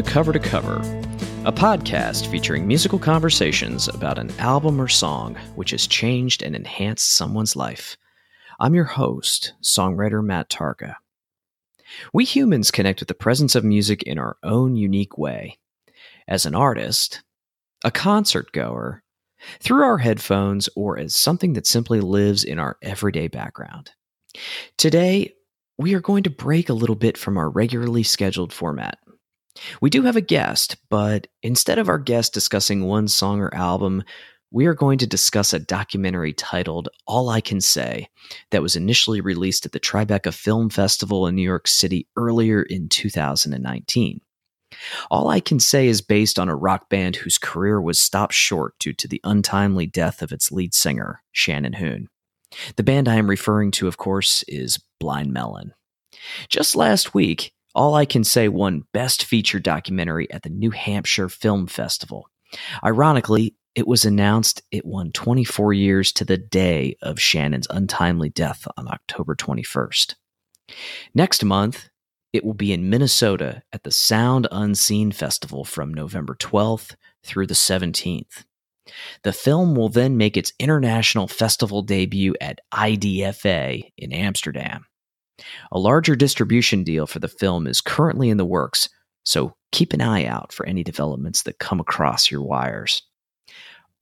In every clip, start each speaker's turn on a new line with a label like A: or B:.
A: To Cover to Cover, a podcast featuring musical conversations about an album or song which has changed and enhanced someone's life. I'm your host, songwriter Matt Targa. We humans connect with the presence of music in our own unique way. As an artist, a concert goer, through our headphones, or as something that simply lives in our everyday background. Today, we are going to break a little bit from our regularly scheduled format. We do have a guest, but instead of our guest discussing one song or album, we are going to discuss a documentary titled All I Can Say that was initially released at the Tribeca Film Festival in New York City earlier in 2019. All I Can Say is based on a rock band whose career was stopped short due to the untimely death of its lead singer, Shannon Hoon. The band I am referring to, of course, is Blind Melon. Just last week, All I Can Say won Best Feature Documentary at the New Hampshire Film Festival. Ironically, it was announced it won 24 years to the day of Shannon's untimely death on October 21st. Next month, it will be in Minnesota at the Sound Unseen Festival from November 12th through the 17th. The film will then make its international festival debut at IDFA in Amsterdam. A larger distribution deal for the film is currently in the works, so keep an eye out for any developments that come across your wires.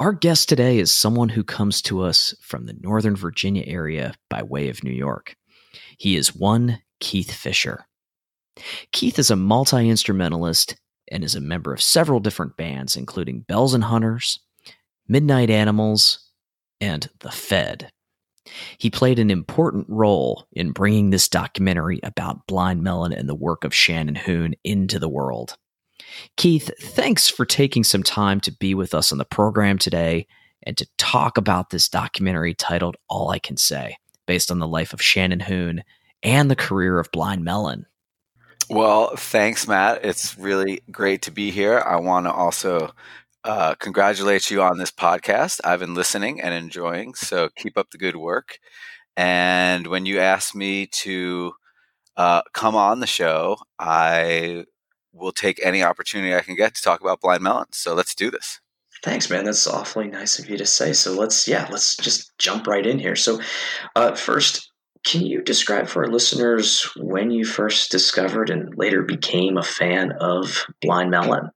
A: Our guest today is someone who comes to us from the Northern Virginia area by way of New York. He is one Keith Fisher. Keith is a multi instrumentalist and is a member of several different bands, including Bells and Hunters, Midnight Animals, and The Fed. He played an important role in bringing this documentary about Blind Melon and the work of Shannon Hoon into the world. Keith, thanks for taking some time to be with us on the program today and to talk about this documentary titled All I Can Say, based on the life of Shannon Hoon and the career of Blind Melon.
B: Well, thanks, Matt. It's really great to be here. I want to also uh, congratulate you on this podcast. I've been listening and enjoying, so keep up the good work. And when you asked me to uh, come on the show, I will take any opportunity I can get to talk about Blind Melon. So let's do this.
C: Thanks, man. That's awfully nice of you to say. So let's, yeah, let's just jump right in here. So, uh, first, can you describe for our listeners when you first discovered and later became a fan of Blind Melon?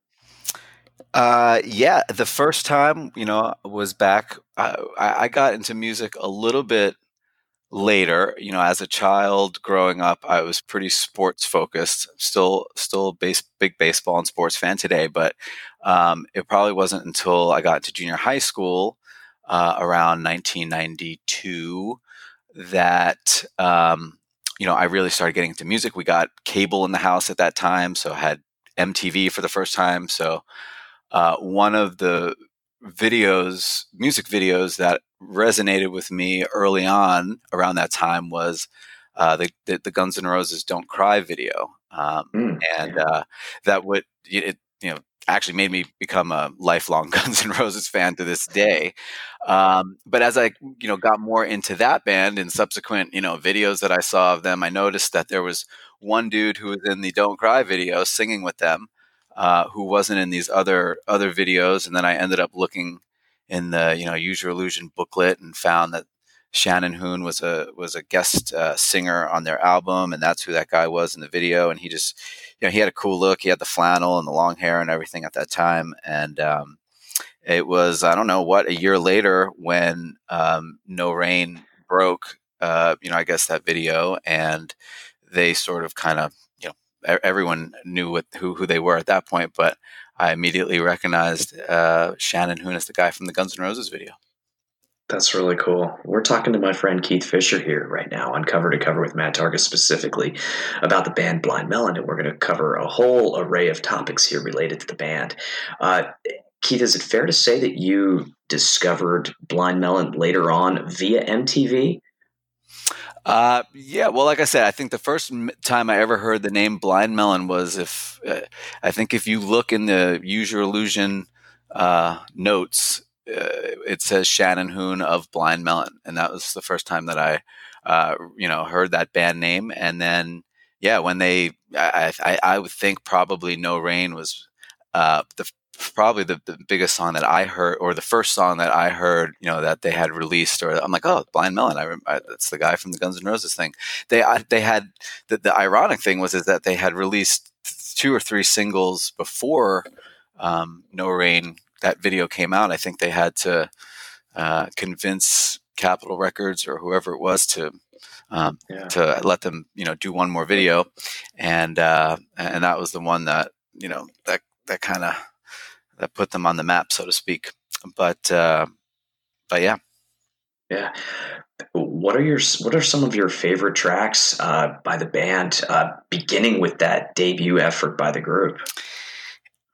B: Uh, yeah, the first time, you know, was back. I, I got into music a little bit later. You know, as a child growing up, I was pretty sports focused. Still, still base, big baseball and sports fan today, but um, it probably wasn't until I got into junior high school uh, around 1992 that um, you know I really started getting into music. We got cable in the house at that time, so I had MTV for the first time. So uh, one of the videos, music videos that resonated with me early on around that time was uh, the, the, the Guns N' Roses "Don't Cry" video, um, mm, and uh, that would it you know actually made me become a lifelong Guns N' Roses fan to this day. Um, but as I you know got more into that band and subsequent you know videos that I saw of them, I noticed that there was one dude who was in the "Don't Cry" video singing with them uh, who wasn't in these other other videos, and then I ended up looking in the you know Use Your Illusion booklet and found that Shannon Hoon was a was a guest uh, singer on their album, and that's who that guy was in the video. And he just, you know, he had a cool look. He had the flannel and the long hair and everything at that time. And um, it was I don't know what a year later when um, No Rain broke. Uh, you know, I guess that video, and they sort of kind of everyone knew what, who who they were at that point, but I immediately recognized uh, Shannon Hoon as the guy from the Guns N' Roses video.
C: That's really cool. We're talking to my friend Keith Fisher here right now on Cover to Cover with Matt Targa specifically about the band Blind Melon, and we're going to cover a whole array of topics here related to the band. Uh, Keith, is it fair to say that you discovered Blind Melon later on via MTV?
B: Uh, yeah, well, like I said, I think the first time I ever heard the name Blind Melon was if uh, I think if you look in the Use Your Illusion uh, notes, uh, it says Shannon Hoon of Blind Melon, and that was the first time that I, uh, you know, heard that band name. And then, yeah, when they, I, I, I would think probably No Rain was uh, the probably the, the biggest song that I heard, or the first song that I heard, you know, that they had released, or I'm like, oh, Blind Melon. I, I that's the guy from the Guns N' Roses thing. They I, they had the, the ironic thing was is that they had released two or three singles before um, No Rain. That video came out. I think they had to uh, convince Capitol Records or whoever it was to um, yeah. to let them, you know, do one more video, and uh, and that was the one that you know that that kind of that put them on the map, so to speak. But uh, but yeah,
C: yeah. What are your What are some of your favorite tracks uh, by the band, uh, beginning with that debut effort by the group?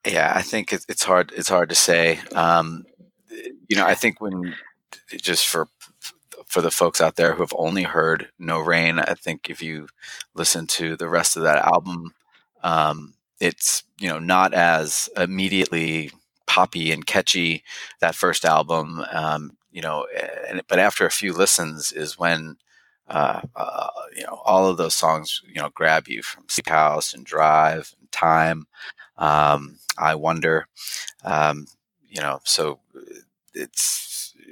B: Yeah, I think it's hard. It's hard to say. Um, you know, I think when just for for the folks out there who have only heard No Rain, I think if you listen to the rest of that album, um, it's you know not as immediately poppy and catchy that first album um, you know and, but after a few listens is when uh, uh, you know all of those songs you know grab you from Sleepyhouse and Drive and Time um, I Wonder um, you know so it's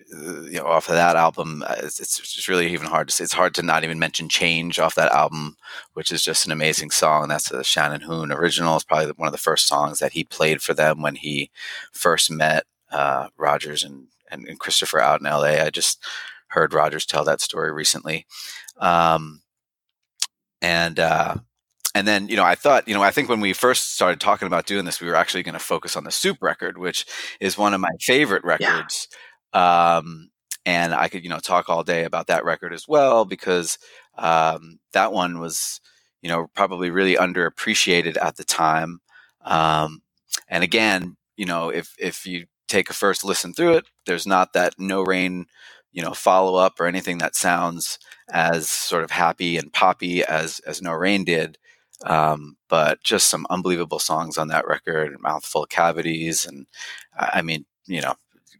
B: you know off of that album uh, it's, it's really even hard to say. It's hard to not even mention change off that album which is just an amazing song. That's a shannon hoon original. It's probably one of the first songs that he played for them when he first met uh, rogers and, and, and, christopher out in la i just heard rogers tell that story recently. Um, and uh, and then you know i thought you know i think when we first started talking about doing this we were actually going to focus on the soup record which is one of my favorite records yeah um, and I could, you know, talk all day about that record as well because um, that one was, you know, probably really underappreciated at the time. Um, and again, you know, if if you take a first listen through it, there's not that no rain, you know, follow up or anything that sounds as sort of happy and poppy as as No Rain did. Um, but just some unbelievable songs on that record, mouthful cavities, and I mean, you know,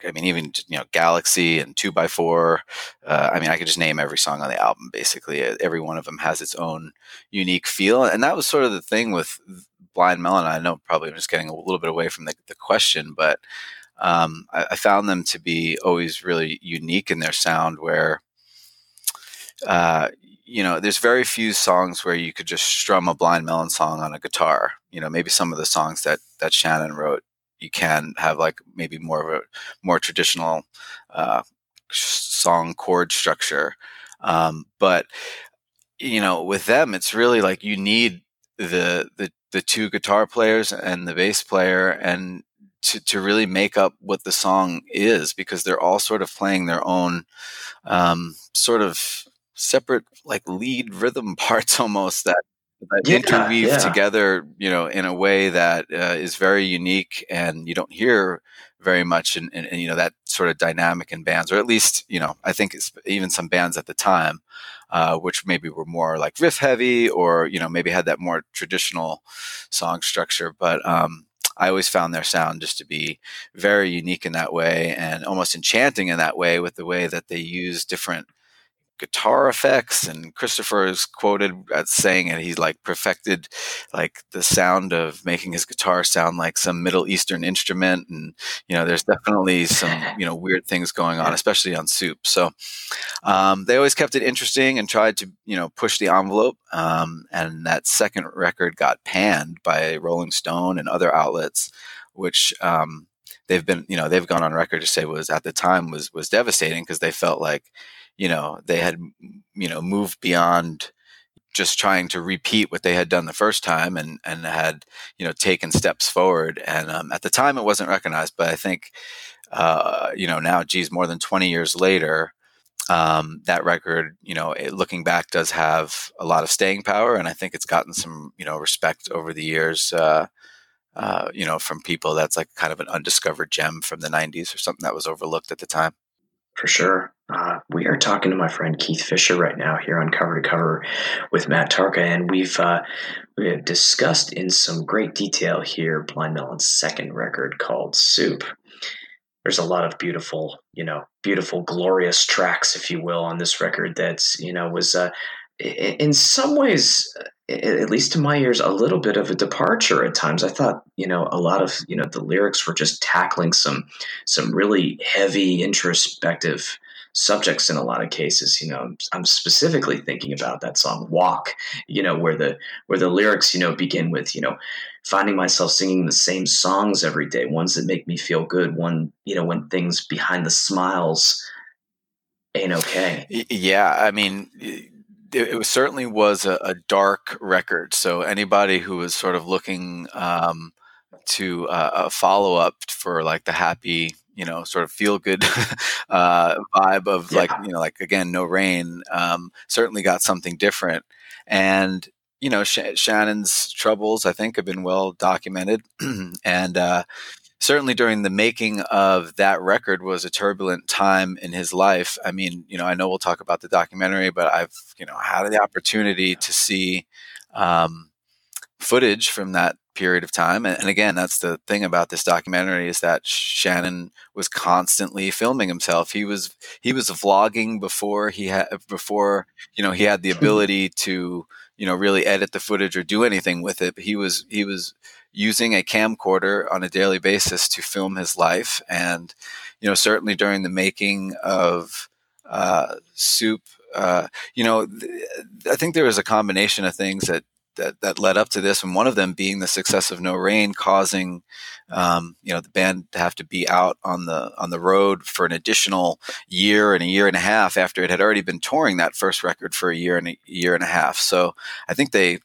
B: I mean, even you know, Galaxie and Two by Four. Uh, I mean, I could just name every song on the album. Basically, every one of them has its own unique feel, and that was sort of the thing with Blind Melon. I know probably I'm just getting a little bit away from the, the question, but um, I, I, found them to be always really unique in their sound. Where uh, you know, there's very few songs where you could just strum a Blind Melon song on a guitar. You know, maybe some of the songs that that Shannon wrote you can have like maybe more of a more traditional uh, song chord structure. Um, but you know, with them, it's really like you need the the the two guitar players and the bass player and to, to really make up what the song is because they're all sort of playing their own um, sort of separate like lead rhythm parts almost that that yeah, interweave yeah. together, you know, in a way that uh, is very unique, and you don't hear very much in, in, in, you know that sort of dynamic in bands, or at least you know I think even some bands at the time, uh, which maybe were more like riff heavy, or you know maybe had that more traditional song structure, but. Um, I always found their sound just to be very unique in that way and almost enchanting in that way with the way that they use different guitar effects and christopher is quoted as saying it he's like perfected like the sound of making his guitar sound like some middle eastern instrument and you know there's definitely some you know weird things going on especially on soup. So um, they always kept it interesting and tried to you know push the envelope um, and that second record got panned by rolling stone and other outlets which um, they've been you know they've gone on record to say was at the time was was devastating because they felt like you know they had you know moved beyond just trying to repeat what they had done the first time and and had you know taken steps forward. And um, at the time it wasn't recognized but i think uh, you know now geez more than 20 years later um, that record you know it, looking back does have a lot of staying power. And i think it's gotten some you know respect over the years uh, uh, you know from people that's like kind of an undiscovered gem from the 90s or something that was overlooked at the time
C: for sure. Uh, we are talking to my friend Keith Fisher right now here on Cover to Cover with Matt Targa, and we've uh, we have discussed in some great detail here Blind Melon's second record called Soup. There's a lot of beautiful, you know, beautiful, glorious tracks, if you will, on this record. That's you know was uh, in some ways, at least to my ears, a little bit of a departure at times. I thought, you know, a lot of you know the lyrics were just tackling some some really heavy introspective subjects in a lot of cases. You know, I'm specifically thinking about that song "Walk," you know, where the where the lyrics, you know, begin with, you know, finding myself singing the same songs every day, ones that make me feel good, one, you know, when things behind the smiles ain't okay.
B: Yeah, I mean it, it certainly was a, a, dark record. So anybody who was sort of looking um, to uh, a follow up for like the happy, you know, sort of feel good uh, vibe of yeah. like you know, like again, no rain, um, certainly got something different. And you know, Sh- Shannon's troubles, I think, have been well documented, and uh, certainly during the making of that record was a turbulent time in his life. I mean, you know, I know we'll talk about the documentary, but I've, you know, had the opportunity to see um, footage from that period of time. And, and, again, that's the thing about this documentary is that Shannon was constantly filming himself. He was he was vlogging before he had before you know he had the ability to you know really edit the footage or do anything with it. But He was he was using a camcorder on a daily basis to film his life. And, you know, certainly during the making of uh, Soup, uh, you know, th- I think there was a combination of things that, that, that led up to this, and one of them being the success of No Rain, causing um, you know the band to have to be out on the on the road for an additional year and a year and a half after it had already been touring that first record for a year and a year and a half. So I think they,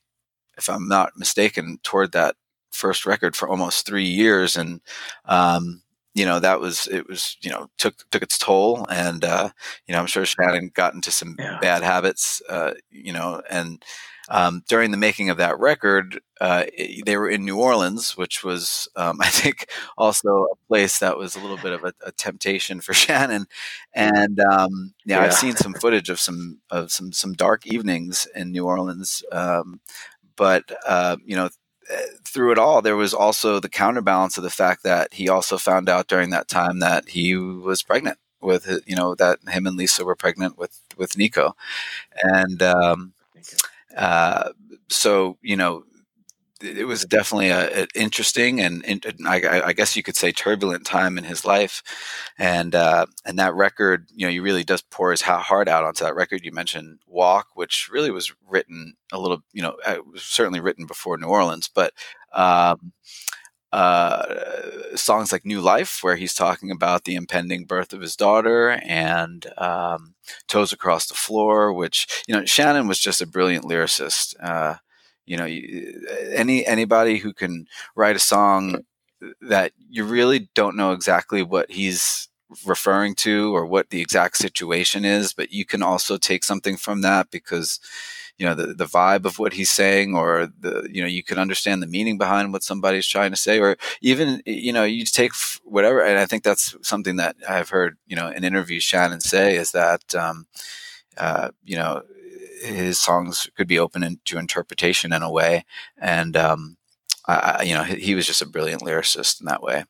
B: if I'm not mistaken, toured that first record for almost three years, and um, you know that was it was you know took took its toll, and uh, you know I'm sure Shannon got into some yeah. bad habits, uh, you know, and um, during the making of that record, uh, they were in New Orleans, which was, um, I think, also a place that was a little bit of a, a temptation for Shannon. And um, yeah, yeah, I've seen some footage of some of some some dark evenings in New Orleans. Um, but uh, you know, through it all, there was also the counterbalance of the fact that he also found out during that time that he was pregnant with, you know, that him and Lisa were pregnant with with Nico, and um, uh, so you know, it was definitely an interesting and, and I, I, guess you could say turbulent time in his life, and uh, and that record, you know, he really does pour his heart out onto that record. You mentioned "Walk," which really was written a little, you know, it was certainly written before New Orleans, but um, uh, songs like "New Life," where he's talking about the impending birth of his daughter, and um, "Toes Across the Floor," which you know, Shannon was just a brilliant lyricist. Uh, you know any anybody who can write a song that you really don't know exactly what he's referring to or what the exact situation is but you can also take something from that because you know the, the vibe of what he's saying or the you know you can understand the meaning behind what somebody's trying to say or even you know you take whatever and i think that's something that i've heard you know in interviews shannon say is that um, uh, you know his songs could be open to interpretation in a way. And, um, I, you know, he, he was just a brilliant lyricist in that way.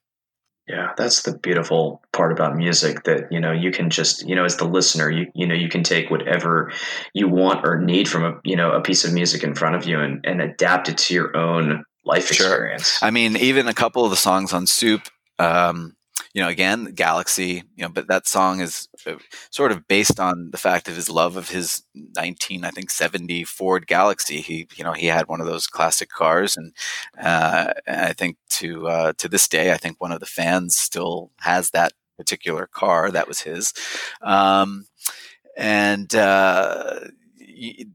C: Yeah, that's the beautiful part about music that, you know, you can just, you know, as the listener, you, you know, you can take whatever you want or need from a, you know, a piece of music in front of you and, and adapt it to your own life sure. experience.
B: I mean, even a couple of the songs on Soup, um, you know, again, Galaxie, you know, but that song is uh, sort of based on the fact of his love of his 19, I think, 70 Ford Galaxie. He, you know, he had one of those classic cars, and, uh, I think to uh, to this day, I think one of the fans still has that particular car. That was his, um, and uh,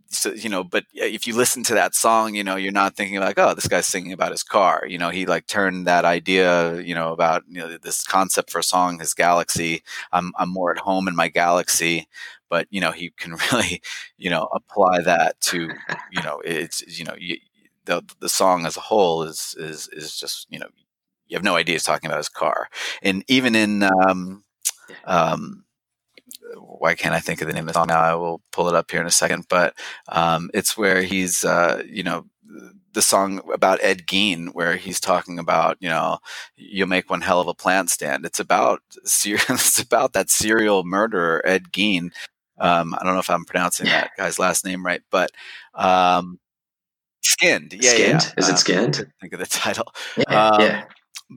B: so, you know, but if you listen to that song, you know, you're not thinking like, oh, this guy's singing about his car. You know, he like turned that idea, you know, about you know this concept for a song, his galaxy. I'm I'm more at home in my galaxy, but you know, he can really, you know, apply that to, you know, it's you know, you, the the song as a whole is is is just you know, you have no idea he's talking about his car, and even in um, um why can't I think of the name of the song now? I will pull it up here in a second. But um, it's where he's, uh, you know, the song about Ed Gein, where he's talking about, you know, you'll make one hell of a plant stand. It's about it's about that serial murderer Ed Gein, Um, I don't know if I'm pronouncing that guy's last name right, but um, Skinned. Yeah,
C: skinned.
B: Yeah,
C: Is it
B: um,
C: skinned?
B: think of the title.
C: Yeah,
B: Um,
C: yeah.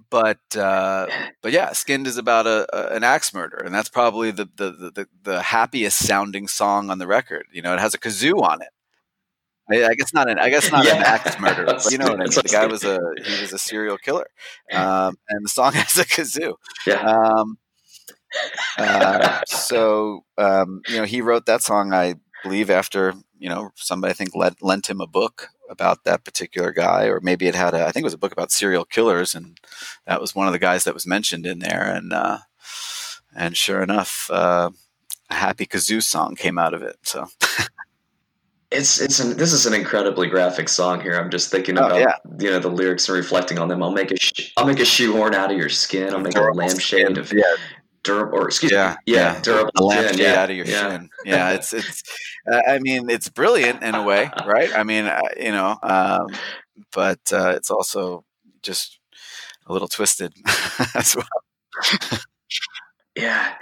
B: But uh, but yeah, Skinned is about a, a an axe murder, and that's probably the, the the the happiest sounding song on the record. You know, it has a kazoo on it. I, I guess not an I guess not an axe murder, but you know what I mean. The guy was a he was a serial killer, um, and the song has a kazoo.
C: Yeah.
B: Um, uh, so um, you know, he wrote that song, I believe, after you know somebody I think lent, lent him a book about that particular guy, or maybe it had a I think it was a book about serial killers, and that was one of the guys that was mentioned in there, and uh, and sure enough, uh, a happy kazoo song came out of it. So
C: It's it's an, this is an incredibly graphic song here. I'm just thinking
B: Oh,
C: about
B: yeah.
C: you know the lyrics and reflecting on them. I'll make a sh- I'll make a shoehorn out of your skin. I'll make a lampshade of
B: yeah,
C: durable or excuse
B: yeah,
C: me, yeah, durable
B: a lampshade
C: yeah,
B: out of your
C: yeah.
B: shin. Yeah, it's it's. Uh, I mean, it's brilliant in a way, right? I mean, uh, you know, um, but uh, it's also just a little twisted as well.
C: Yeah.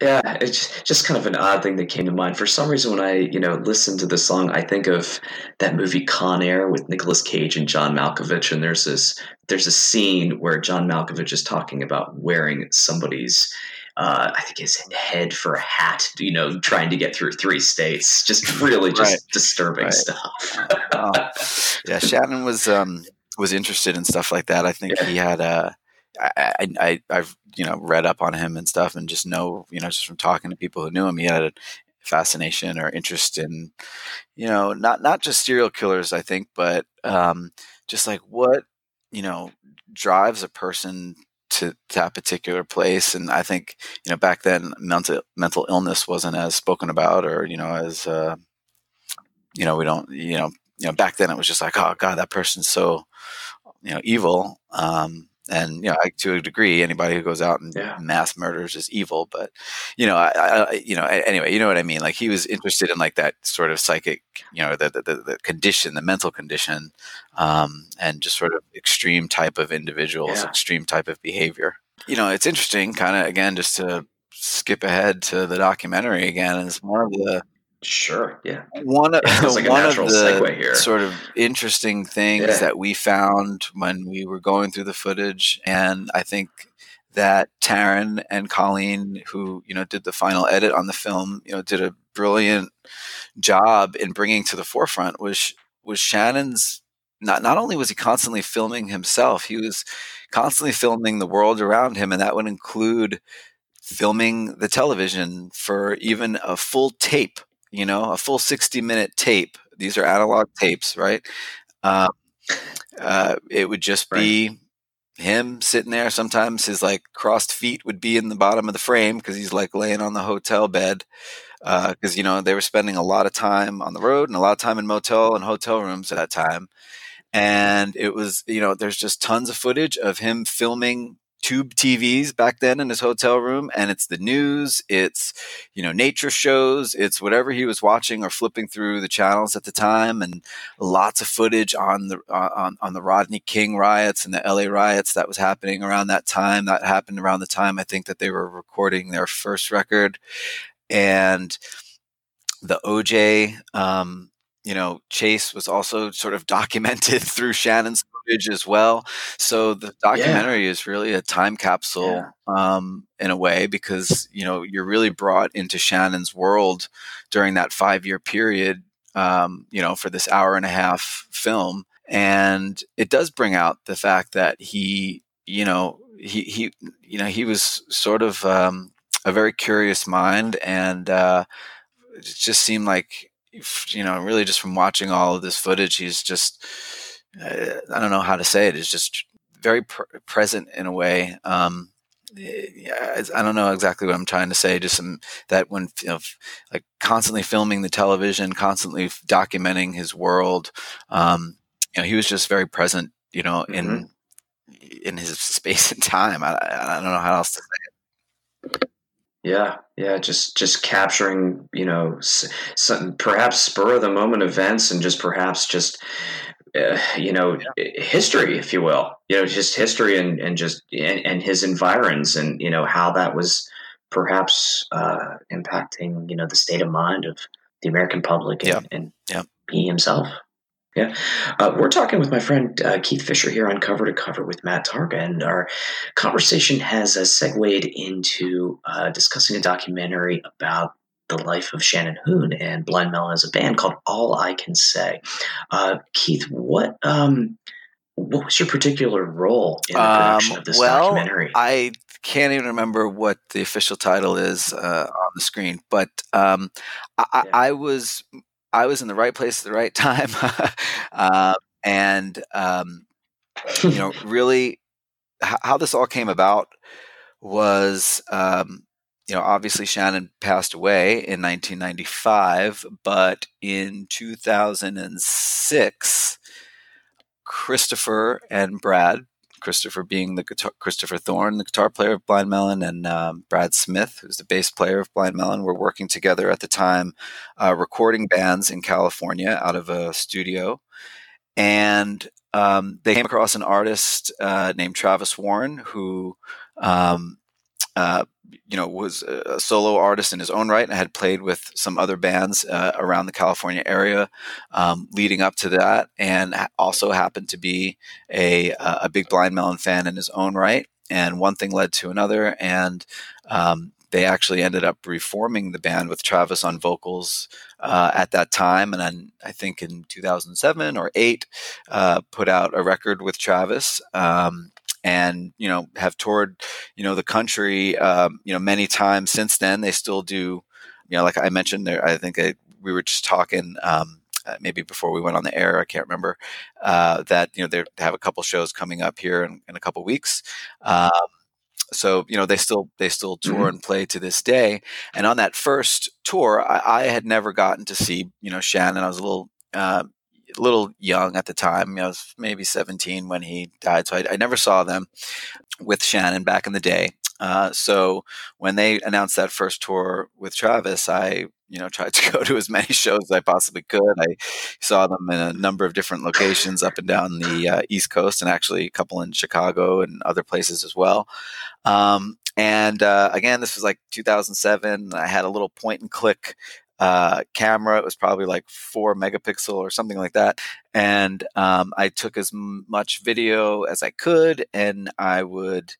C: Yeah, it's just- just kind of an odd thing that came to mind. For some reason, when I, you know, listen to the song, I think of that movie Con Air with Nicolas Cage and John Malkovich, and there's this there's a scene where John Malkovich is talking about wearing somebody's, uh, I think his head for a hat, you know, trying to get through three states. Just really just
B: Right.
C: disturbing
B: Right.
C: stuff.
B: Oh, yeah, Shannon was um, was interested in stuff like that. I think
C: Yeah.
B: he had uh, I, I, I I've you know read up on him and stuff, and just know you know just from talking to people who knew him, he had a fascination or interest in you know not not just serial killers, I think, but um, just like what you know drives a person to that particular place. And I think you know back then mental mental illness wasn't as spoken about, or you know as uh, you know we don't you know you know back then it was just like oh god that person's so you know evil um and you know I, to a degree anybody who goes out and
C: Yeah.
B: mass murders is evil but you know I, I you know anyway you know what i mean like he was interested in like that sort of psychic you know the the, the, condition the mental condition um and just sort of extreme type of individuals
C: Yeah.
B: extreme type of behavior you know it's interesting kind of again just to skip ahead to the documentary again It's more of the
C: Sure. Yeah.
B: one of,
C: Yeah, like
B: one of the sort of interesting things
C: Yeah.
B: that we found when we were going through the footage, and I think that Taryn and Colleen, who you know did the final edit on the film, you know, did a brilliant job in bringing to the forefront was was Shannon's. Not not only was he constantly filming himself, he was constantly filming the world around him, and that would include filming the television for even a full tape you know, a full 60 minute tape. These are analog tapes, right? Um, uh, it would just be him sitting there. Sometimes his like crossed feet would be in the bottom of the frame because he's like laying on the hotel bed. Because, you know, they were spending a lot of time on the road and a lot of time in motel and hotel rooms at that time. And it was, you know, there's just tons of footage of him filming tube TVs back then in his hotel room. And it's the news, it's, you know, nature shows, it's whatever he was watching or flipping through the channels at the time. And lots of footage on the, uh, on, on the Rodney King riots and the LA riots that was happening around that time. That happened around the time I think that they were recording their first record. And the OJ, um, you know, Chase was also sort of documented through Shannon's footage as well. So the documentary is really a time capsule
C: Yeah.
B: um, in a way because you know you're really brought into Shannon's world during that five year period. Um, you know, for this hour and a half film, and it does bring out the fact that he, you know, he he, you know, he was sort of um, a very curious mind, and uh, it just seemed like you know, really just from watching all of this footage, he's just, I don't know how to say it. it, is just very pr- present in a way. Um, yeah, I don't know exactly what I'm trying to say. Just some, that when you know, f- like constantly filming the television, constantly f- documenting his world, um, you know, he was just very present. You know, in in his space and time. I, I don't know how else to say. It.
C: Yeah, yeah, just just capturing, you know, some perhaps spur of the moment events, and just perhaps just, uh, you know, history, if you will, you know, just history and and just and, and his environs, and you know how that was perhaps uh, impacting you know the state of mind of the American public and,
B: Yep.
C: and
B: Yep.
C: he himself. Yeah, uh, we're talking with my friend uh, Keith Fisher here on Cover to Cover with Matt Targa, and our conversation has uh, segued into uh, discussing a documentary about the life of Shannon Hoon and Blind Melon as a band called All I Can Say. Uh, Keith, what um, what was your particular role in the production
B: Um,
C: of this
B: well,
C: documentary?
B: I can't even remember what the official title is uh, on the screen, but um, I, I-
C: Yeah.
B: I was I was in the right place at the right time, uh, and um, you know, really, how this all came about was, um, you know, obviously Shannon passed away in 1995, but in 2006, Christopher and Brad, Christopher being the guitar, Christopher Thorne, the guitar player of Blind Melon, and um, Brad Smith, who's the bass player of Blind Melon, were working together at the time, uh, recording bands in California out of a studio, and um, they came across an artist uh, named Travis Warren who. Um, uh, you know, was a solo artist in his own right and had played with some other bands uh, around the California area um, leading up to that, and also happened to be a a big Blind Melon fan in his own right. And one thing led to another, and um, they actually ended up reforming the band with Travis on vocals uh, at that time. And then I think in 2007 or eight, uh, put out a record with Travis. Um, and you know have toured you know the country um, you know many times since then they still do you know like i mentioned there i think I, we were just talking um, uh, maybe before we went on the air i can't remember uh, that you know they have a couple shows coming up here in, in a couple weeks um, so you know they still they still tour and play to this day and on that first tour I, I had never gotten to see you know shannon i was a little uh, a little young at the time. You know, I was maybe 17 when he died, so I, I never saw them with Shannon back in the day. Uh, so when they announced that first tour with Travis, I you know tried to go to as many shows as I possibly could. I saw them in a number of different locations up and down the uh, East Coast, and actually a couple in Chicago and other places as well. Um, and uh, again, this was like 2007. I had a little point and click uh, camera. It was probably like four megapixel or something like that. And um, I took as much video as I could, and I would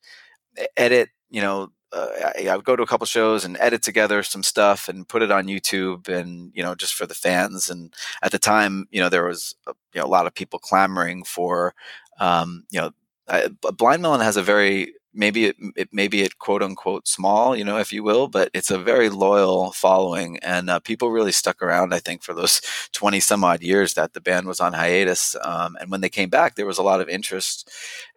B: edit. You know, uh, I, I would go to a couple shows and edit together some stuff and put it on YouTube, and you know, just for the fans. And at the time, you know, there was a, you know a lot of people clamoring for, um, you know, I, Blind Melon has a very maybe it, it maybe it quote unquote small, you know, if you will, but it's a very loyal following, and uh, people really stuck around. I think for those twenty some odd years that the band was on hiatus, um, and when they came back, there was a lot of interest,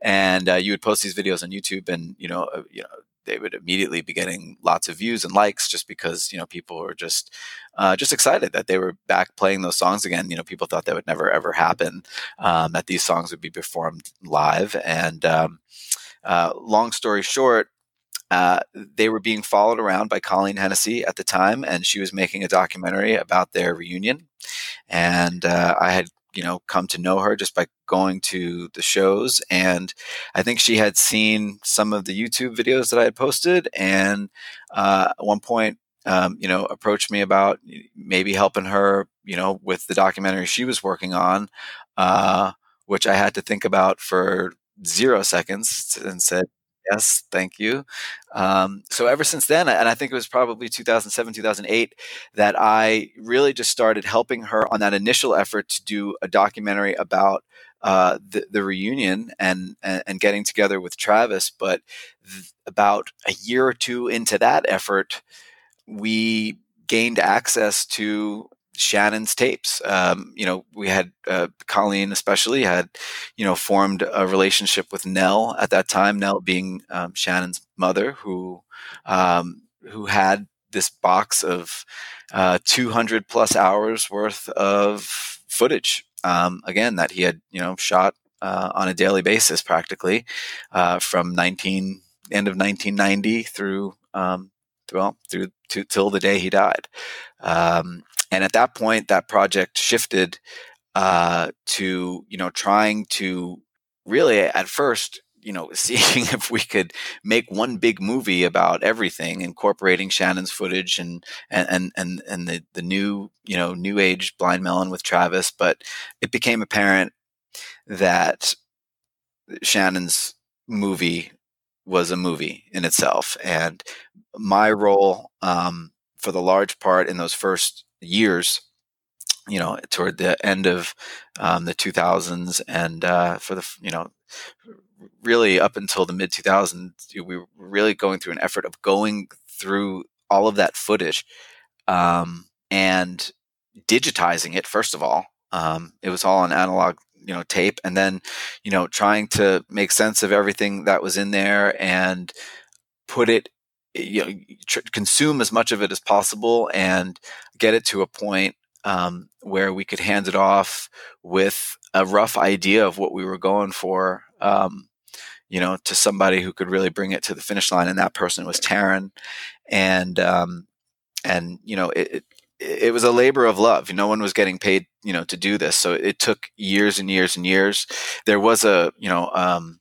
B: and uh, you would post these videos on YouTube, and you know, uh, you know. They would immediately be getting lots of views and likes just because you know people were just uh, just excited that they were back playing those songs again. You know, people thought that would never ever happen. Um, that these songs would be performed live, and um, uh, long story short, uh, they were being followed around by Colleen Hennessy at the time, and she was making a documentary about their reunion. And uh, I had, you know, come to know her just by going to the shows. And I think she had seen some of the YouTube videos that I had posted, and uh, at one point, um, you know, approached me about maybe helping her, you know, with the documentary she was working on, uh, which I had to think about for zero seconds and said, yes, thank you. Um, so ever since then, and I think it was probably 2007, 2008, that I really just started helping her on that initial effort to do a documentary about uh, the, the reunion and, and, and getting together with Travis. But th- about a year or two into that effort, we gained access to Shannon's tapes. Um, you know, we had uh, Colleen, especially, had you know formed a relationship with Nell at that time. Nell being um, Shannon's mother, who um, who had this box of uh, 200 plus hours worth of footage. Um, again, that he had you know shot uh, on a daily basis, practically uh, from 19 end of 1990 through um, well through to, till the day he died. Um, and at that point, that project shifted uh, to you know trying to really at first you know, seeing if we could make one big movie about everything, incorporating Shannon's footage and and and and the the new you know new age Blind Melon with Travis. But it became apparent that Shannon's movie was a movie in itself, and my role um, for the large part in those first years you know toward the end of um, the 2000s and uh, for the you know really up until the mid 2000s, we were really going through an effort of going through all of that footage um, and digitizing it. First of all, um, it was all on analog, you know, tape, and then, you know, trying to make sense of everything that was in there and put it, you know, tr- consume as much of it as possible and get it to a point um, where we could hand it off with a rough idea of what we were going for um, you know, to somebody who could really bring it to the finish line, and that person was Taryn, and um, and you know, it, it, it was a labor of love. No one was getting paid, you know, to do this, so it took years and years and years. There was a you know um,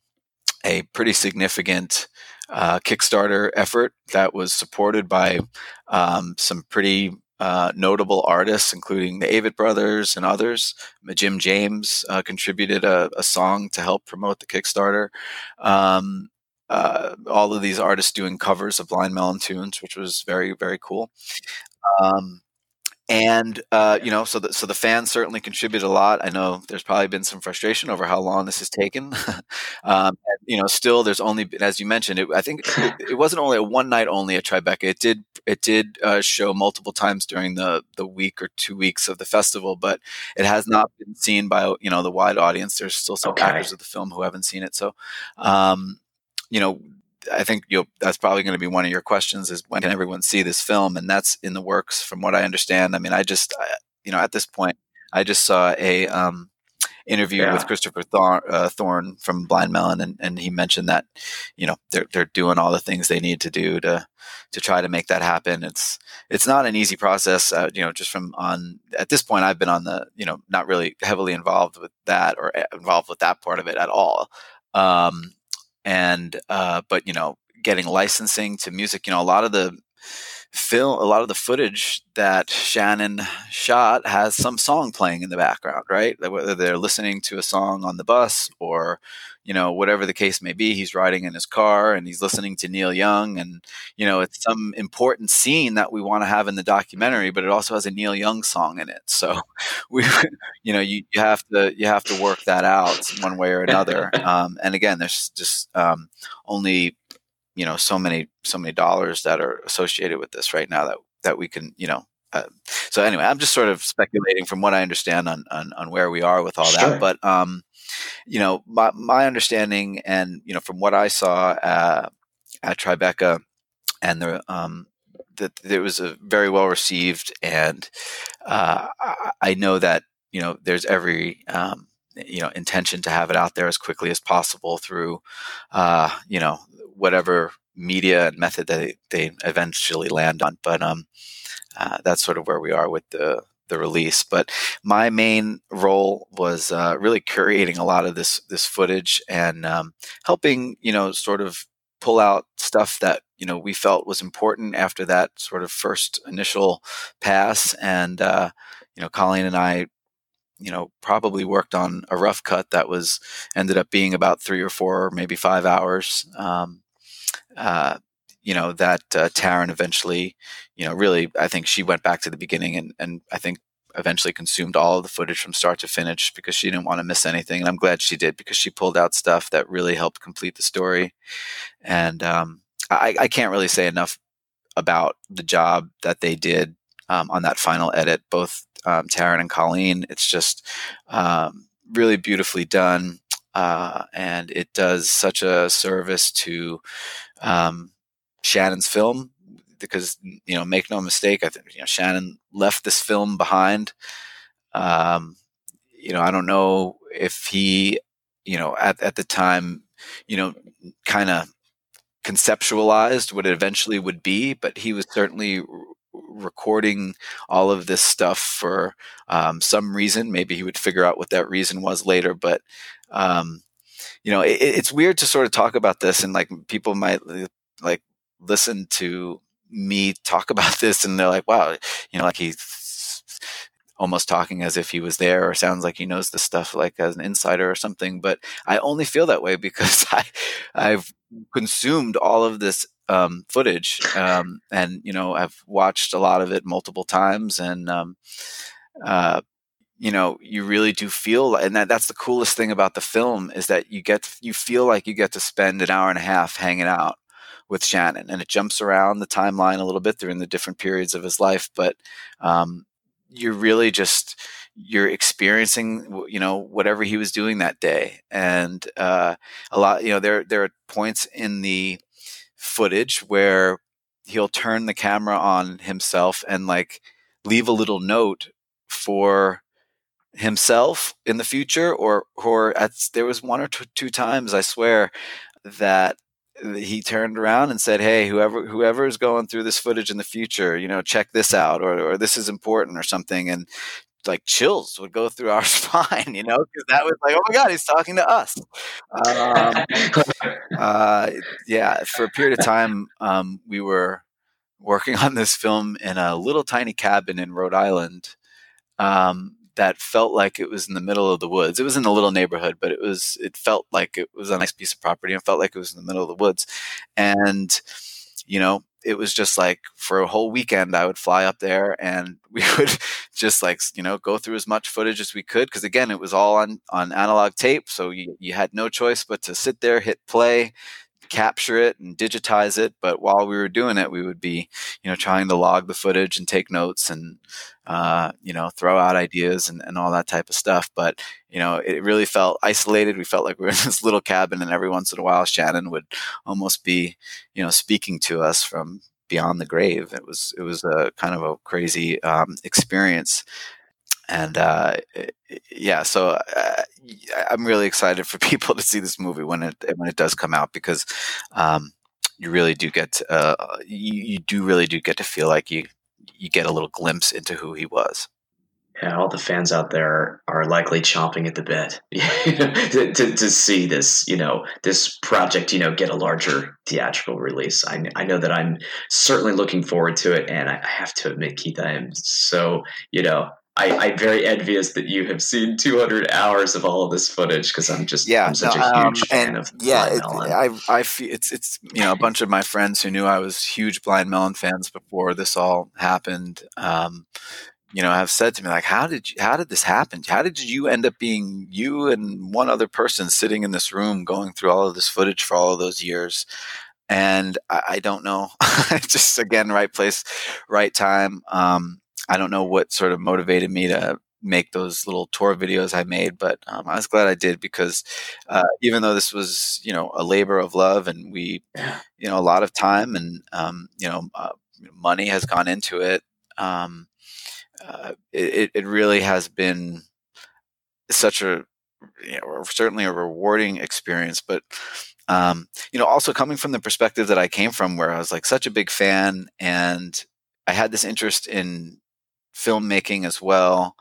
B: a pretty significant uh, Kickstarter effort that was supported by um, some pretty uh, notable artists, including the Avett Brothers and others. Jim James uh, contributed a, a, song to help promote the Kickstarter. Um, uh, all of these artists doing covers of Blind Melon tunes, which was very, very cool. Um, and uh, you know, so the so the fans certainly contribute a lot. I know there's probably been some frustration over how long this has taken. um, and, you know, still there's only as you mentioned, it, I think it, it, wasn't only a one night only at Tribeca. It did it did uh, show multiple times during the the week or two weeks of the festival, but it has not been seen by you know the wide audience. There's still some okay. of the film who haven't seen it. So, um, you know, I think you'll, that's probably going to be one of your questions is when can everyone see this film? And that's in the works from what I understand. I mean, I just, I, you know, at this point, I just saw a um, interview yeah. with Christopher Thorne, uh, Thorne from Blind Melon, and, and he mentioned that, you know, they're, they're doing all the things they need to do to, to try to make that happen. It's, it's not an easy process, uh, you know, just from on, at this point, I've been on the, you know, not really heavily involved with that or uh, involved with that part of it at all. Um, and uh, but you know getting licensing to music you know a lot of the film a lot of the footage that shannon shot has some song playing in the background right? Whether they're listening to a song on the bus or you know whatever the case may be he's riding in his car and he's listening to neil young and you know it's some important scene that we want to have in the documentary but it also has a neil young song in it. So we you know you, you have to you have to work that out one way or another. Um, and again there's just um, only you know so many so many dollars that are associated with this right now that that we can you know uh, so anyway i'm just sort of speculating from what i understand on on, on where we are with all sure. that but um you know my, my understanding and you know from what i saw uh, at tribeca and the um that it was a very well received and uh, I, I know that you know there's every um, you know intention to have it out there as quickly as possible through uh, you know whatever media and method that they, they eventually land on. But um, uh, that's sort of where we are with the the release. But my main role was uh, really curating a lot of this this footage and um, helping you know sort of pull out stuff that you know we felt was important after that sort of first initial pass and uh, you know colleen and i you know probably worked on a rough cut that was ended up being about three or four or maybe five hours um, uh, you know that uh, Taryn eventually you know really I think she went back to the beginning and and I think eventually consumed all of the footage from start to finish because she didn't want to miss anything and I'm glad she did because she pulled out stuff that really helped complete the story. And um, I, I can't really say enough about the job that they did um, on that final edit both um, Taryn and Colleen. It's just um, really beautifully done, uh, and it does such a service to um, Shannon's film because you know, make no mistake, I think you know Shannon left this film behind. Um, you know, I don't know if he, you know, at at the time, you know, kind of conceptualized what it eventually would be, but he was certainly recording all of this stuff for um, some reason. Maybe he would figure out what that reason was later, but um, you know, it, it's weird to sort of talk about this, and like people might like listen to me talk about this, and they're like, "Wow," you know, like he's almost talking as if he was there, or sounds like he knows the stuff like as an insider or something. But I only feel that way because I, I've consumed all of this um, footage, um, and you know, I've watched a lot of it multiple times, and um, uh, you know you really do feel and that that's the coolest thing about the film is that you get you feel like you get to spend an hour and a half hanging out with Shannon and it jumps around the timeline a little bit during the different periods of his life but um, you're really just you're experiencing you know whatever he was doing that day. And uh, a lot you know there there are points in the footage where he'll turn the camera on himself and like leave a little note for himself in the future or or at, there was one or two, two times i swear that he turned around and said hey whoever whoever is going through this footage in the future you know check this out or, or this is important or something. And like chills would go through our spine you know because that was like oh my god he's talking to us. Um, uh, yeah for a period of time um, we were working on this film in a little tiny cabin in rhode island. Um, that felt like it was in the middle of the woods. It was in a little neighborhood, but it was it felt like it was a nice piece of property and felt like it was in the middle of the woods. And you know, it was just like for a whole weekend I would fly up there and we would just like, you know, go through as much footage as we could because again, it was all on on analog tape, so you, you had no choice but to sit there, hit play, capture it and digitize it. But while we were doing it, we would be, you know, trying to log the footage and take notes and, uh, you know, throw out ideas and, and all that type of stuff. But, you know, it really felt isolated. We felt like we were in this little cabin and every once in a while Shannon would almost be, you know, speaking to us from beyond the grave. It was, it was a kind of a crazy um, experience and uh, yeah, so uh, I'm really excited for people to see this movie when it when it does come out because um, you really do get to, uh, you, you do really do get to feel like you you get a little glimpse into who he was.
C: Yeah, all the fans out there are likely chomping at the bit to, to, see this, you know, this project, you know, get a larger theatrical release. I, I know that I'm certainly looking forward to it, and I have to admit, Keith, I am so, you know, I, am very envious that you have seen 200 hours of all of this footage because I'm just yeah, I'm such no, a huge um, fan of yeah. Blind Melon.
B: I I feel it's it's you know a bunch of my friends who knew I was huge Blind Melon fans before this all happened. Um, you know, have said to me like, "How did you, how did this happen? How did you end up being you and one other person sitting in this room going through all of this footage for all of those years?" And I, I don't know. just again, right place, right time. Um, I don't know what sort of motivated me to make those little tour videos I made, but um, I was glad I did because uh, even though this was, you know, a labor of love and we, you know, a lot of time and, um, you know, uh, money has gone into it, um, uh, it, it really has been such a, you know, certainly a rewarding experience, but, um, you know, also coming from the perspective that I came from where I was like such a big fan and I had this interest in filmmaking as well.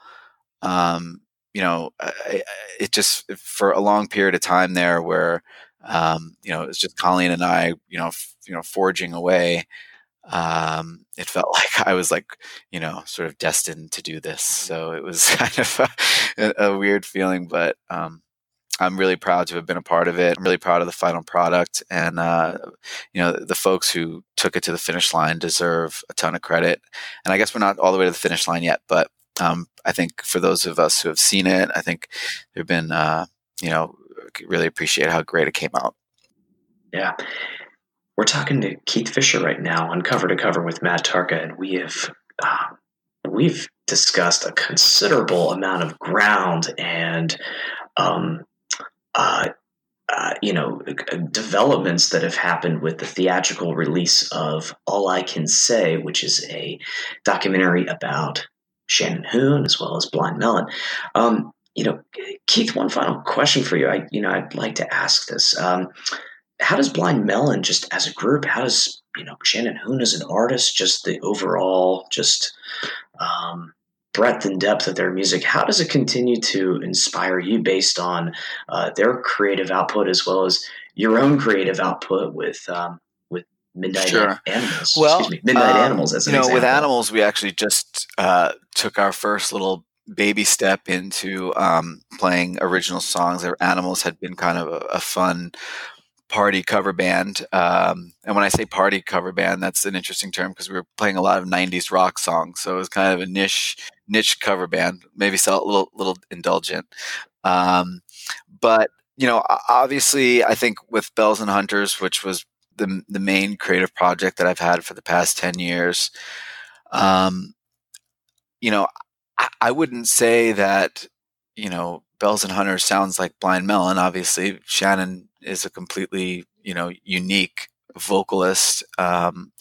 B: Um, you know, I, it just for a long period of time there where um, you know it was just Colleen and I, you know, f- you know, forging away. Um, it felt like I was like, you know, sort of destined to do this. So it was kind of a, a weird feeling, but um, I'm really proud to have been a part of it. I'm really proud of the final product, and uh, you know the folks who took it to the finish line deserve a ton of credit. And I guess we're not all the way to the finish line yet, but um, I think for those of us who have seen it, I think there've been uh, you know really appreciate how great it came out.
C: Yeah. We're talking to Keith Fisher right now on cover to cover with Matt Targa, and we have uh, we've discussed a considerable amount of ground and um, uh, uh, you know, developments that have happened with the theatrical release of All I Can Say, which is a documentary about Shannon Hoon as well as Blind Melon. Um, you know, Keith, one final question for you. I, you know, I'd like to ask this. Um, how does Blind Melon, just as a group, how does you know Shannon Hoon as an artist, just the overall, just um, breadth and depth of their music, how does it continue to inspire you based on uh, their creative output as well as your own creative output with um, with Midnight sure. Animals?
B: Well,
C: me, Midnight um, Animals as
B: an
C: you know, example.
B: with Animals, we actually just uh, took our first little baby step into um, playing original songs. Animals had been kind of a, a fun party cover band. Um, and when I say party cover band, that's an interesting term because we were playing a lot of '90s rock songs, so it was kind of a niche niche cover band. Maybe a little little indulgent, um, but you know, obviously, I think with Bells and Hunters, which was the the main creative project that I've had for the past ten years, um, you know, I, I wouldn't say that you know Bells and Hunters sounds like Blind Melon. Obviously, Shannon is a completely you know unique vocalist, um,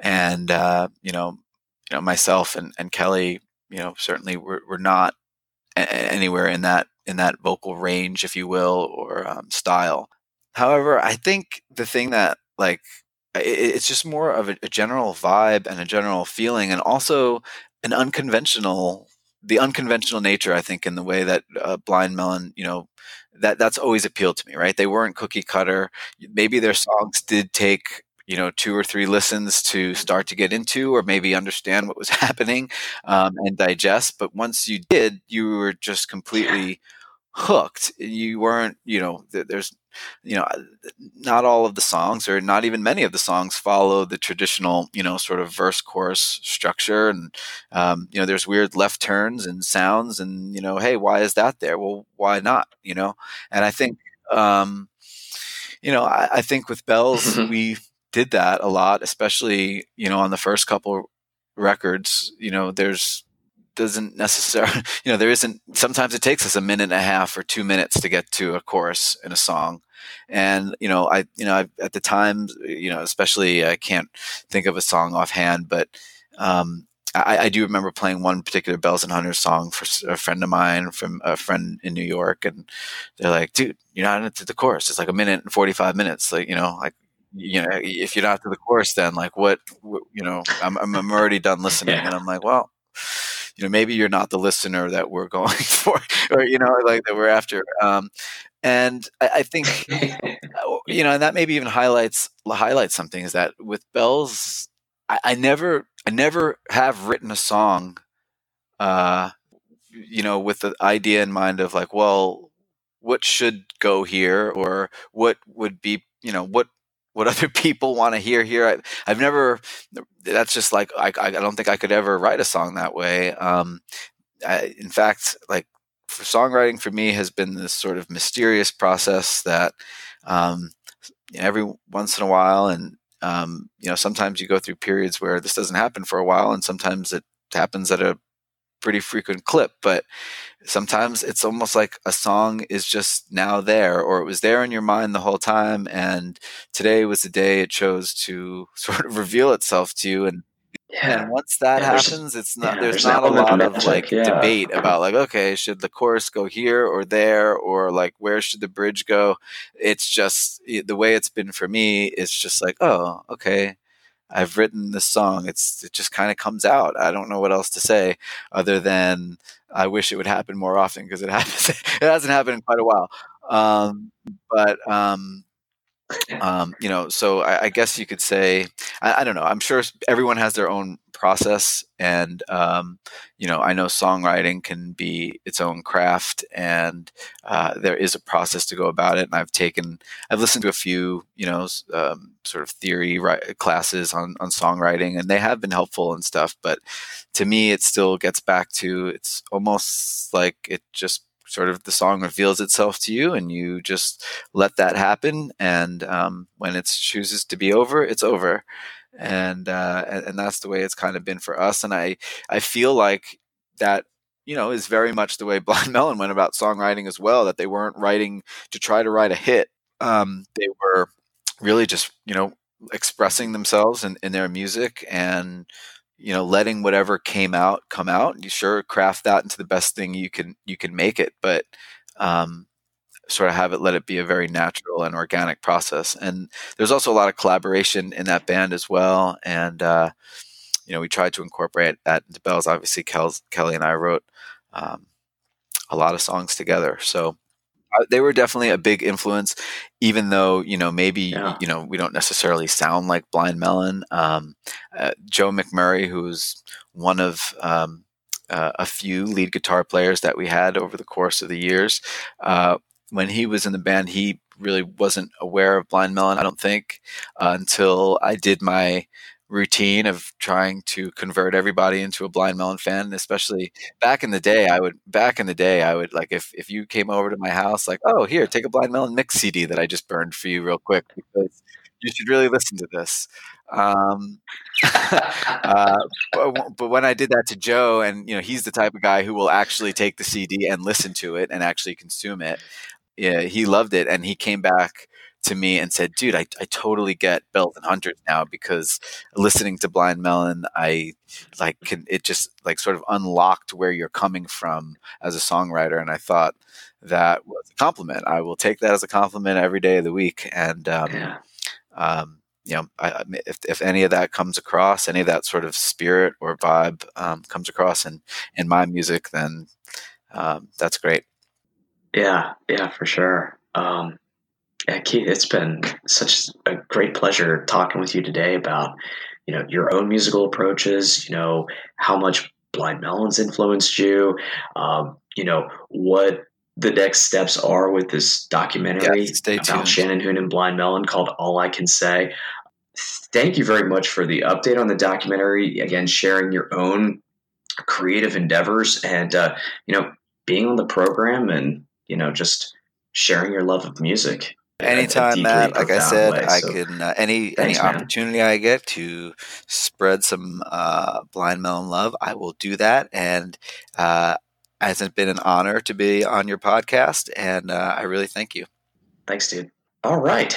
B: and uh, you know, you know myself and, and Kelly, you know, certainly we're, we're not a- anywhere in that in that vocal range, if you will, or um, style. However, I think the thing that like it, it's just more of a, a general vibe and a general feeling, and also an unconventional the unconventional nature, I think, in the way that uh, Blind Melon, you know, that that's always appealed to me, right? They weren't cookie cutter. Maybe their songs did take you know two or three listens to start to get into or maybe understand what was happening um, and digest but once you did you were just completely hooked. You weren't you know there's you know not all of the songs or not even many of the songs follow the traditional you know sort of verse chorus structure and um, you know there's weird left turns and sounds and you know hey why is that there? Well why not you know? And i think um, you know I, I think with bells we did that a lot especially you know on the first couple records you know there's doesn't necessarily, you know, there isn't, sometimes it takes us a minute and a half or two minutes to get to a chorus in a song. And, you know, I, you know, I, at the time, you know, especially I can't think of a song offhand, but, um, I, I, do remember playing one particular Bells and Hunters song for a friend of mine from a friend in New York, and they're like, "Dude, you're not into the chorus. It's like a minute and forty five minutes. Like, you know, like you know, if you're not to the chorus, then like what, what you know, I'm, I'm already done listening." Yeah. And I'm like, "Well, you know maybe you're not the listener that we're going for or you know like that we're after um, and I, I, think uh, you know and that maybe even highlights highlights something is that with bells I, I never i never have written a song uh you know with the idea in mind of like well what should go here or what would be you know what what other people want to hear here. I, have never. That's just like I, I don't think I could ever write a song that way. Um, I, in fact, like for songwriting for me has been this sort of mysterious process that um, every once in a while, and um, you know, sometimes you go through periods where this doesn't happen for a while, and sometimes it happens at a pretty frequent clip, but sometimes it's almost like a song is just now there, or it was there in your mind the whole time, and today was the day it chose to sort of reveal itself to you. And, yeah. and once that yeah, happens, it's not yeah, there's, there's not a lot of like debate about like okay, should the chorus go here or there, or like where should the bridge go? It's just the way it's been for me. It's just like oh, okay I've written this song. It's it just kind of comes out. I don't know what else to say other than I wish it would happen more often because it happens. it hasn't happened in quite a while. Um, but um, um, you know, so I, I, guess you could say, I, I, don't know. I'm sure everyone has their own process, and um, you know, I know songwriting can be its own craft, and uh, there is a process to go about it. And I've taken, I've listened to a few, you know, um, sort of theory classes on on songwriting, and they have been helpful and stuff. But to me, it still gets back to it's almost like it just sort of the song reveals itself to you and you just let that happen. And um, when it chooses to be over it's over. And, uh, and and that's the way it's kind of been for us. And i i feel like that you know is very much the way blind melon went about songwriting as well that they weren't writing to try to write a hit. Um, they were really just you know expressing themselves in, in their music and you know letting whatever came out come out you sure craft that into the best thing you can you can make it but um, sort of have it let it be a very natural and organic process. And there's also a lot of collaboration in that band as well and uh, you know we tried to incorporate that into bells. Obviously Kel- kelly and i wrote um, a lot of songs together so they were definitely a big influence even though you know maybe
C: Yeah.
B: you know we don't necessarily sound like blind melon um, uh, joe mcmurray who's one of um, uh, a few lead guitar players that we had over the course of the years uh, when he was in the band he really wasn't aware of blind melon i don't think uh, until i did my routine of trying to convert everybody into a blind melon fan especially back in the day i would back in the day i would like if if you came over to my house like oh here take a blind melon mix cd that i just burned for you real quick because you should really listen to this. Um uh, but, but when i did that to joe and you know he's the type of guy who will actually take the cd and listen to it and actually consume it. Yeah he loved it and he came back to me and said, "Dude, I, I totally get Bells and Hunters now because listening to Blind Melon, I like can it just like sort of unlocked where you're coming from as a songwriter." And I thought that was a compliment. I will take that as a compliment every day of the week. And um,
C: yeah.
B: um, you know, I- if if any of that comes across, any of that sort of spirit or vibe um, comes across in in my music, then um, that's great.
C: Yeah, yeah, for sure. Um, yeah, Keith, it's been such a great pleasure talking with you today about, you know, your own musical approaches. You know how much Blind Melons influenced you. Um, you know what the next steps are with this documentary
B: Yeah,
C: about
B: tuned.
C: Shannon Hoon and Blind Melon called "All I Can Say." Thank you very much for the update on the documentary. Again, sharing your own creative endeavors and uh, you know being on the program and you know just sharing your love of music. In a- a
B: Anytime, Matt. Like I said,
C: way.
B: I
C: So,
B: can uh, any
C: thanks,
B: any
C: man.
B: opportunity I get to spread some uh, blind melon love, I will do that. And uh, it's been an honor to be on your podcast, and uh, I really thank you.
C: Thanks, dude. All right.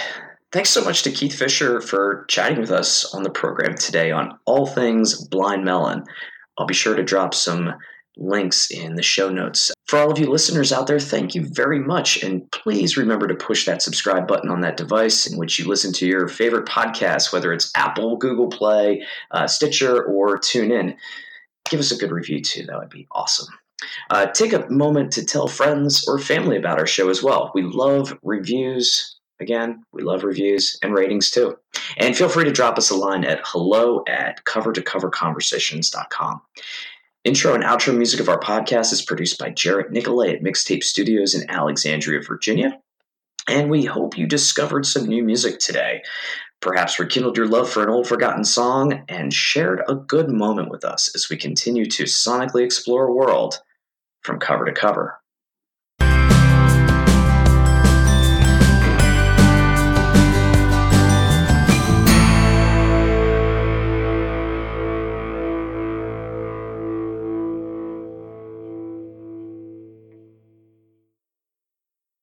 C: Thanks so much to Keith Fisher for chatting with us on the program today on all things Blind Melon. I'll be sure to drop some links in the show notes. For all of you listeners out there, thank you very much. And please remember to push that subscribe button on that device in which you listen to your favorite podcast, whether it's Apple, Google Play, uh, Stitcher, or TuneIn. Give us a good review too. That would be awesome. Uh, take a moment to tell friends or family about our show as well. We love reviews. Again, we love reviews and ratings too. And feel free to drop us a line at hello at cover to cover conversations.com. Intro and outro music of our podcast is produced by Jarrett Nicolay at Mixtape Studios in Alexandria, Virginia. And we hope you discovered some new music today. Perhaps rekindled your love for an old forgotten song and shared a good moment with us as we continue to sonically explore a world from cover to cover.